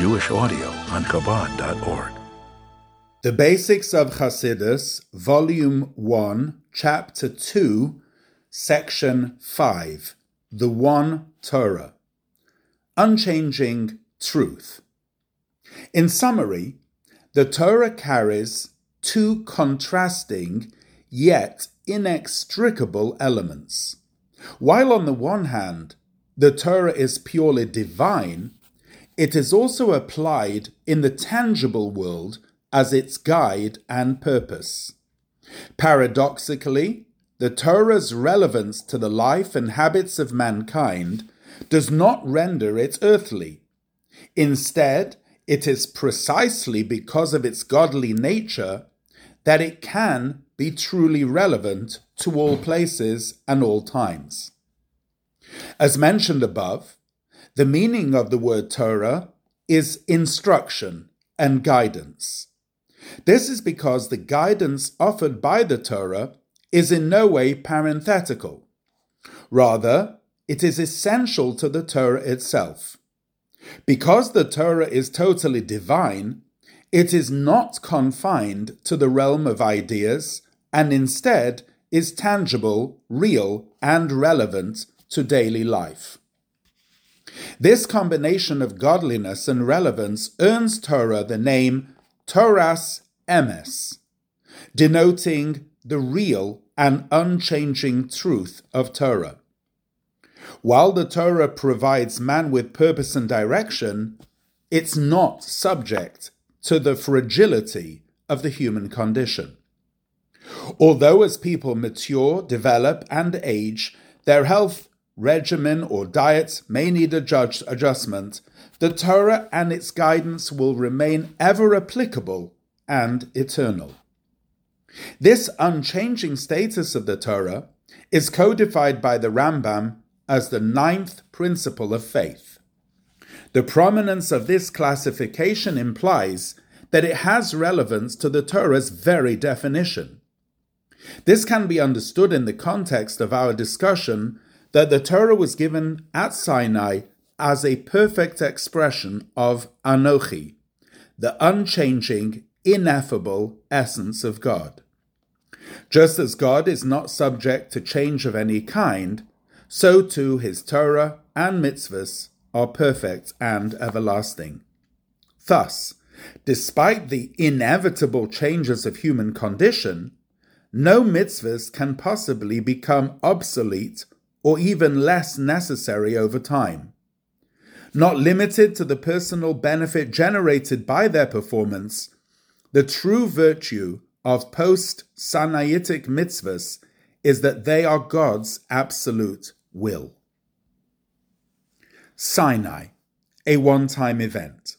Jewish audio on Chabad.org. The Basics of Chassidus, Volume 1, Chapter 2, Section 5 The One Torah Unchanging Truth. In summary, the Torah carries two contrasting yet inextricable elements. While on the one hand, the Torah is purely divine, it is also applied in the tangible world as its guide and purpose. Paradoxically, the Torah's relevance to the life and habits of mankind does not render it earthly. Instead, it is precisely because of its godly nature that it can be truly relevant to all places and all times. As mentioned above, the meaning of the word Torah is instruction and guidance. This is because the guidance offered by the Torah is in no way parenthetical. Rather, it is essential to the Torah itself. Because the Torah is totally divine, it is not confined to the realm of ideas and instead is tangible, real, and relevant to daily life. This combination of godliness and relevance earns Torah the name Toras Emes, denoting the real and unchanging truth of Torah. While the Torah provides man with purpose and direction, it's not subject to the fragility of the human condition. Although as people mature, develop, and age, their health regimen, or diet may need adjust, adjustment, the Torah and its guidance will remain ever applicable and eternal. This unchanging status of the Torah is codified by the Rambam as the ninth principle of faith. The prominence of this classification implies that it has relevance to the Torah's very definition. This can be understood in the context of our discussion that the Torah was given at Sinai as a perfect expression of Anochi, the unchanging, ineffable essence of God. Just as God is not subject to change of any kind, so too his Torah and mitzvahs are perfect and everlasting. Thus, despite the inevitable changes of human condition, no mitzvahs can possibly become obsolete or even less necessary over time. Not limited to the personal benefit generated by their performance, the true virtue of post Sinaitic mitzvahs is that they are God's absolute will. Sinai, a one time event.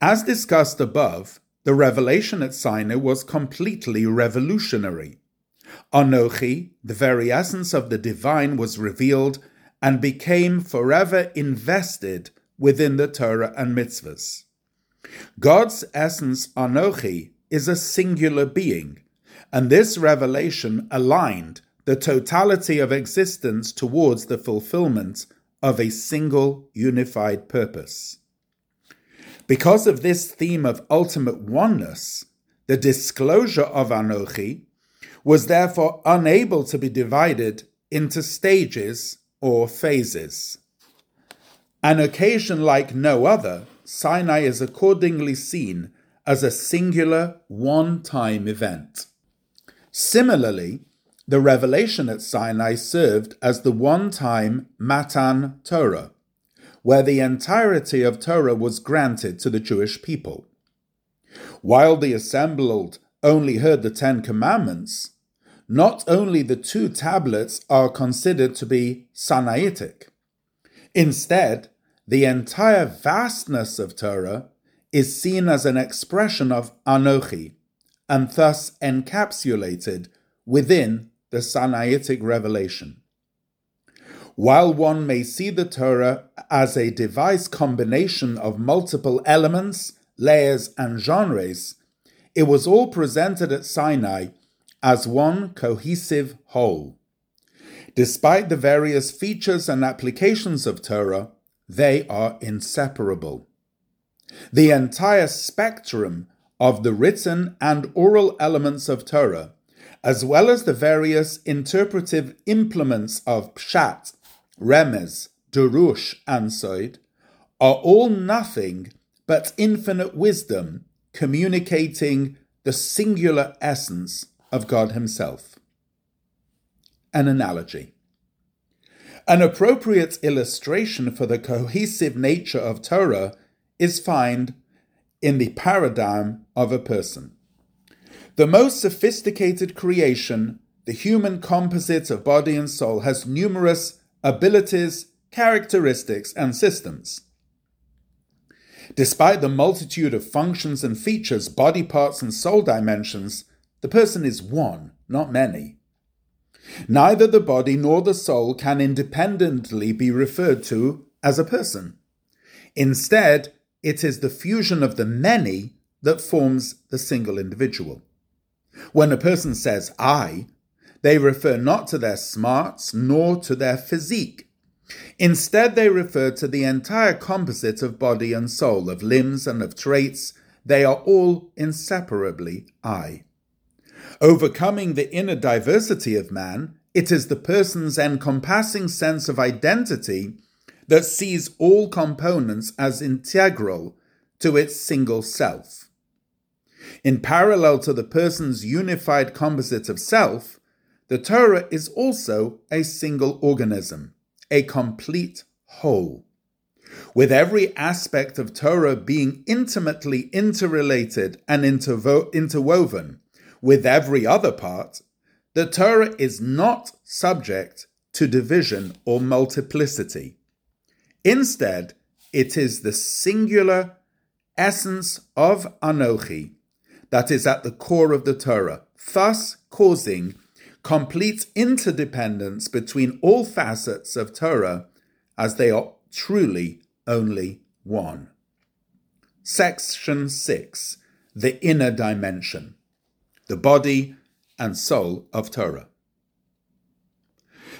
As discussed above, the revelation at Sinai was completely revolutionary. Anochi, the very essence of the divine, was revealed and became forever invested within the Torah and mitzvahs. God's essence, Anochi, is a singular being, and this revelation aligned the totality of existence towards the fulfillment of a single unified purpose. Because of this theme of ultimate oneness, the disclosure of Anochi was therefore unable to be divided into stages or phases. An occasion like no other, Sinai is accordingly seen as a singular one time event. Similarly, the revelation at Sinai served as the one time Matan Torah, where the entirety of Torah was granted to the Jewish people. While the assembled only heard the Ten Commandments, not only the two tablets are considered to be Sinaitic. Instead, the entire vastness of Torah is seen as an expression of Anochi, and thus encapsulated within the Sinaitic revelation. While one may see the Torah as a device combination of multiple elements, layers, and genres, it was all presented at Sinai as one cohesive whole. Despite the various features and applications of Torah, they are inseparable. The entire spectrum of the written and oral elements of Torah, as well as the various interpretive implements of Pshat, Remez, Drush, and Soid, are all nothing but infinite wisdom communicating the singular essence of God Himself. An analogy. An appropriate illustration for the cohesive nature of Torah is found in the paradigm of a person. The most sophisticated creation, the human composite of body and soul, has numerous abilities, characteristics, and systems. Despite the multitude of functions and features, body parts, and soul dimensions, the person is one, not many. Neither the body nor the soul can independently be referred to as a person. Instead, it is the fusion of the many that forms the single individual. When a person says I, they refer not to their smarts nor to their physique. Instead, they refer to the entire composite of body and soul, of limbs and of traits. They are all inseparably I. Overcoming the inner diversity of man, it is the person's encompassing sense of identity that sees all components as integral to its single self. In parallel to the person's unified composite of self, the Torah is also a single organism, a complete whole. With every aspect of Torah being intimately interrelated and interwoven with every other part, the Torah is not subject to division or multiplicity. Instead, it is the singular essence of Anochi that is at the core of the Torah, thus causing complete interdependence between all facets of Torah as they are truly only one. Section 6 The Inner Dimension, the Body and Soul of Torah.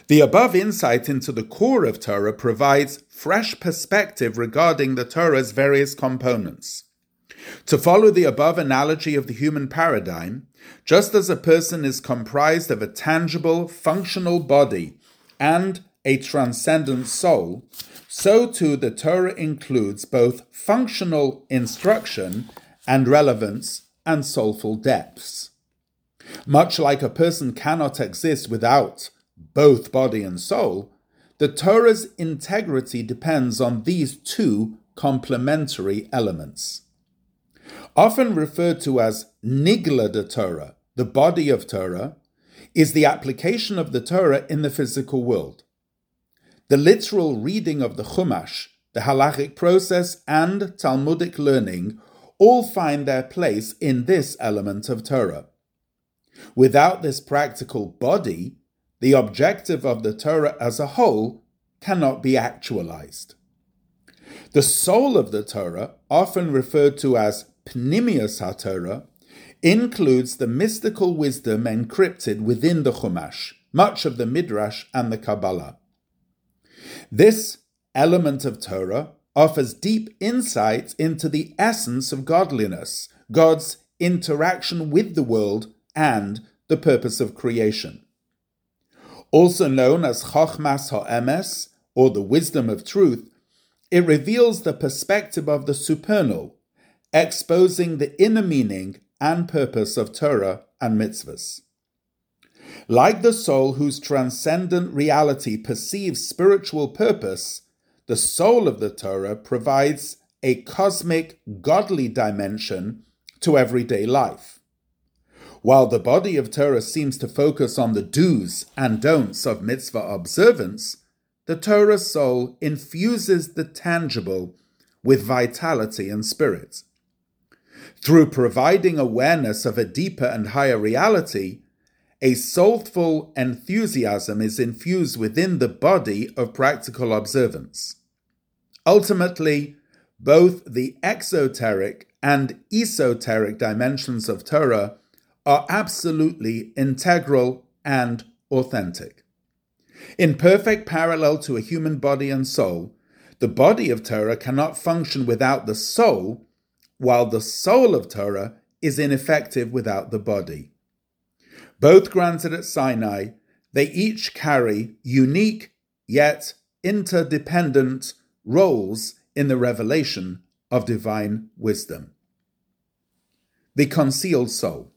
The above insight into the core of Torah provides fresh perspective regarding the Torah's various components. To follow the above analogy of the human paradigm, just as a person is comprised of a tangible, functional body and a transcendent soul, so too the Torah includes both functional instruction and relevance and soulful depths. Much like a person cannot exist without both body and soul, the Torah's integrity depends on these two complementary elements. Often referred to as Nigla de Torah, the body of Torah, is the application of the Torah in the physical world. The literal reading of the Chumash, the halachic process, and Talmudic learning all find their place in this element of Torah. Without this practical body, the objective of the Torah as a whole cannot be actualized. The soul of the Torah, often referred to as Pnimius HaTorah, includes the mystical wisdom encrypted within the Chumash, much of the Midrash and the Kabbalah. This element of Torah offers deep insight into the essence of godliness, God's interaction with the world, and the purpose of creation also known as Chochmas HaEmes, or the wisdom of truth, it reveals the perspective of the supernal, exposing the inner meaning and purpose of Torah and mitzvahs. Like the soul whose transcendent reality perceives spiritual purpose, the soul of the Torah provides a cosmic, godly dimension to everyday life. While the body of Torah seems to focus on the do's and don'ts of mitzvah observance, the Torah soul infuses the tangible with vitality and spirit. Through providing awareness of a deeper and higher reality, a soulful enthusiasm is infused within the body of practical observance. Ultimately, both the exoteric and esoteric dimensions of Torah are absolutely integral and authentic. In perfect parallel to a human body and soul, the body of Torah cannot function without the soul, while the soul of Torah is ineffective without the body. Both granted at Sinai, they each carry unique yet interdependent roles in the revelation of divine wisdom. The concealed soul.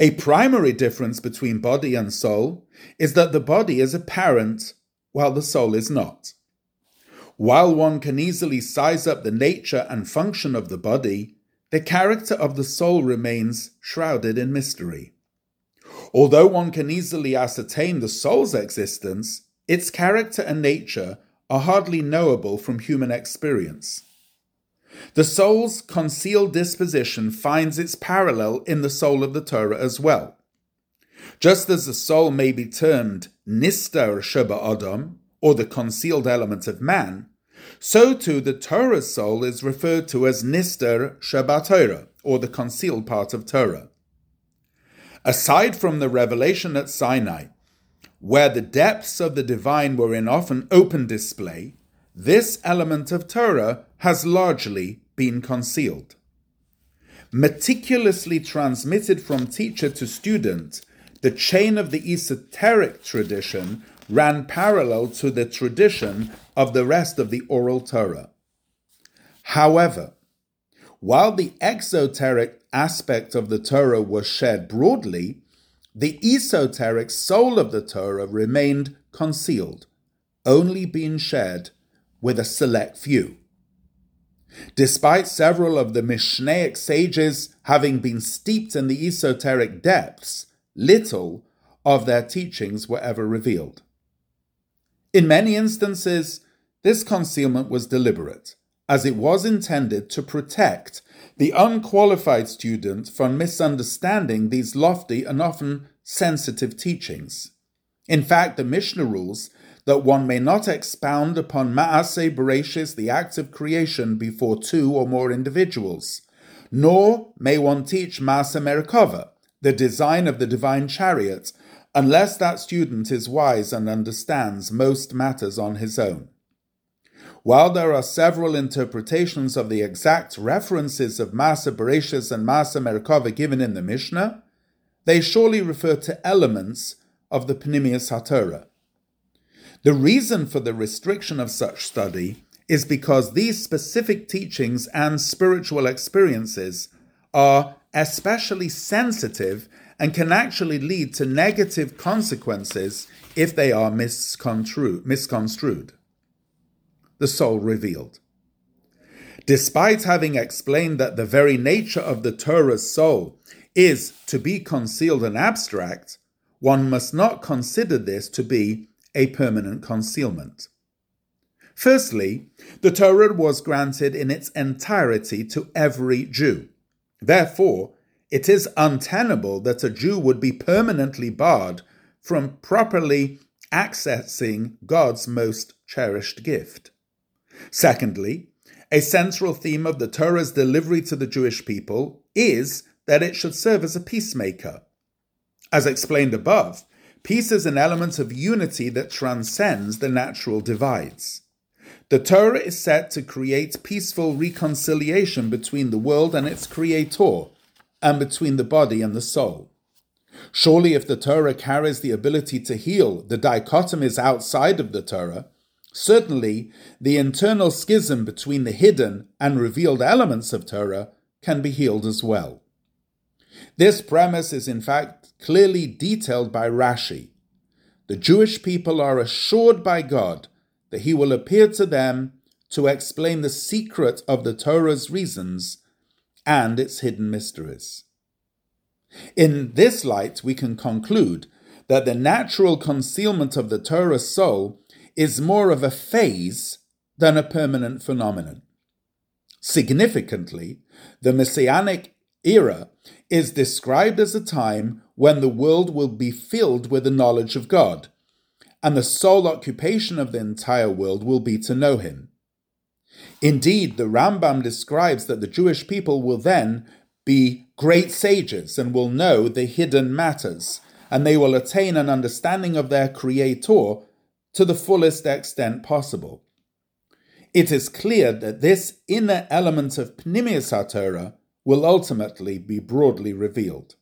A primary difference between body and soul is that the body is apparent while the soul is not. While one can easily size up the nature and function of the body, the character of the soul remains shrouded in mystery. Although one can easily ascertain the soul's existence, its character and nature are hardly knowable from human experience. The soul's concealed disposition finds its parallel in the soul of the Torah as well. Just as the soul may be termed Nistar Sheba Adam, or the concealed element of man, so too the Torah's soul is referred to as Nistar Sheba Torah, or the concealed part of Torah. Aside from the revelation at Sinai, where the depths of the divine were in often open display, this element of Torah has largely been concealed. Meticulously transmitted from teacher to student, the chain of the esoteric tradition ran parallel to the tradition of the rest of the oral Torah. However, while the exoteric aspect of the Torah was shared broadly, the esoteric soul of the Torah remained concealed, only being shared with a select few. Despite several of the Mishnaic sages having been steeped in the esoteric depths, little of their teachings were ever revealed. In many instances, this concealment was deliberate, as it was intended to protect the unqualified student from misunderstanding these lofty and often sensitive teachings. In fact, the Mishnah rules that one may not expound upon Ma'ase Bereshis, the act of creation, before two or more individuals, nor may one teach Ma'ase Merkava, the design of the divine chariot, unless that student is wise and understands most matters on his own. While there are several interpretations of the exact references of Ma'ase Bereshis and Ma'ase Merkava given in the Mishnah, they surely refer to elements of the Pnimius HaTorah. The reason for the restriction of such study is because these specific teachings and spiritual experiences are especially sensitive and can actually lead to negative consequences if they are misconstrued. The soul revealed. Despite having explained that the very nature of the Torah's soul is to be concealed and abstract, one must not consider this to be a permanent concealment. Firstly, the Torah was granted in its entirety to every Jew. Therefore, it is untenable that a Jew would be permanently barred from properly accessing God's most cherished gift. Secondly, a central theme of the Torah's delivery to the Jewish people is that it should serve as a peacemaker. As explained above, Peace is an element of unity that transcends the natural divides. The Torah is set to create peaceful reconciliation between the world and its creator, and between the body and the soul. Surely, if the Torah carries the ability to heal the dichotomies outside of the Torah, certainly the internal schism between the hidden and revealed elements of Torah can be healed as well. This premise is in fact clearly detailed by Rashi. The Jewish people are assured by God that He will appear to them to explain the secret of the Torah's reasons and its hidden mysteries. In this light, we can conclude that the natural concealment of the Torah's soul is more of a phase than a permanent phenomenon. Significantly, the Messianic era is described as a time when the world will be filled with the knowledge of God, and the sole occupation of the entire world will be to know Him. Indeed, the Rambam describes that the Jewish people will then be great sages and will know the hidden matters, and they will attain an understanding of their Creator to the fullest extent possible. it is clear that this inner element of Pnimius HaTorah will ultimately be broadly revealed.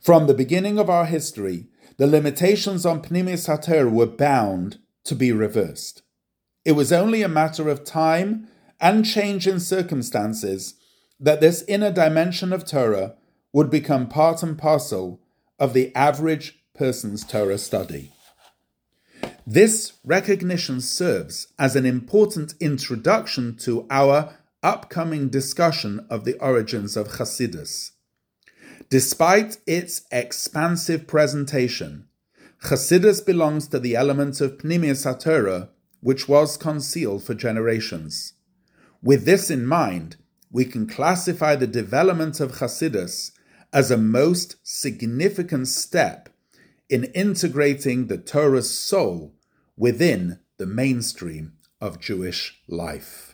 From the beginning of our history, the limitations on Pnimius HaTorah were bound to be reversed. It was only a matter of time and change in circumstances that this inner dimension of Torah would become part and parcel of the average person's Torah study. This recognition serves as an important introduction to our upcoming discussion of the origins of Chassidus. Despite its expansive presentation, Chassidus belongs to the element of Pnimius HaTorah, which was concealed for generations. With this in mind, we can classify the development of Chassidus as a most significant step in integrating the Torah's soul within the mainstream of Jewish life.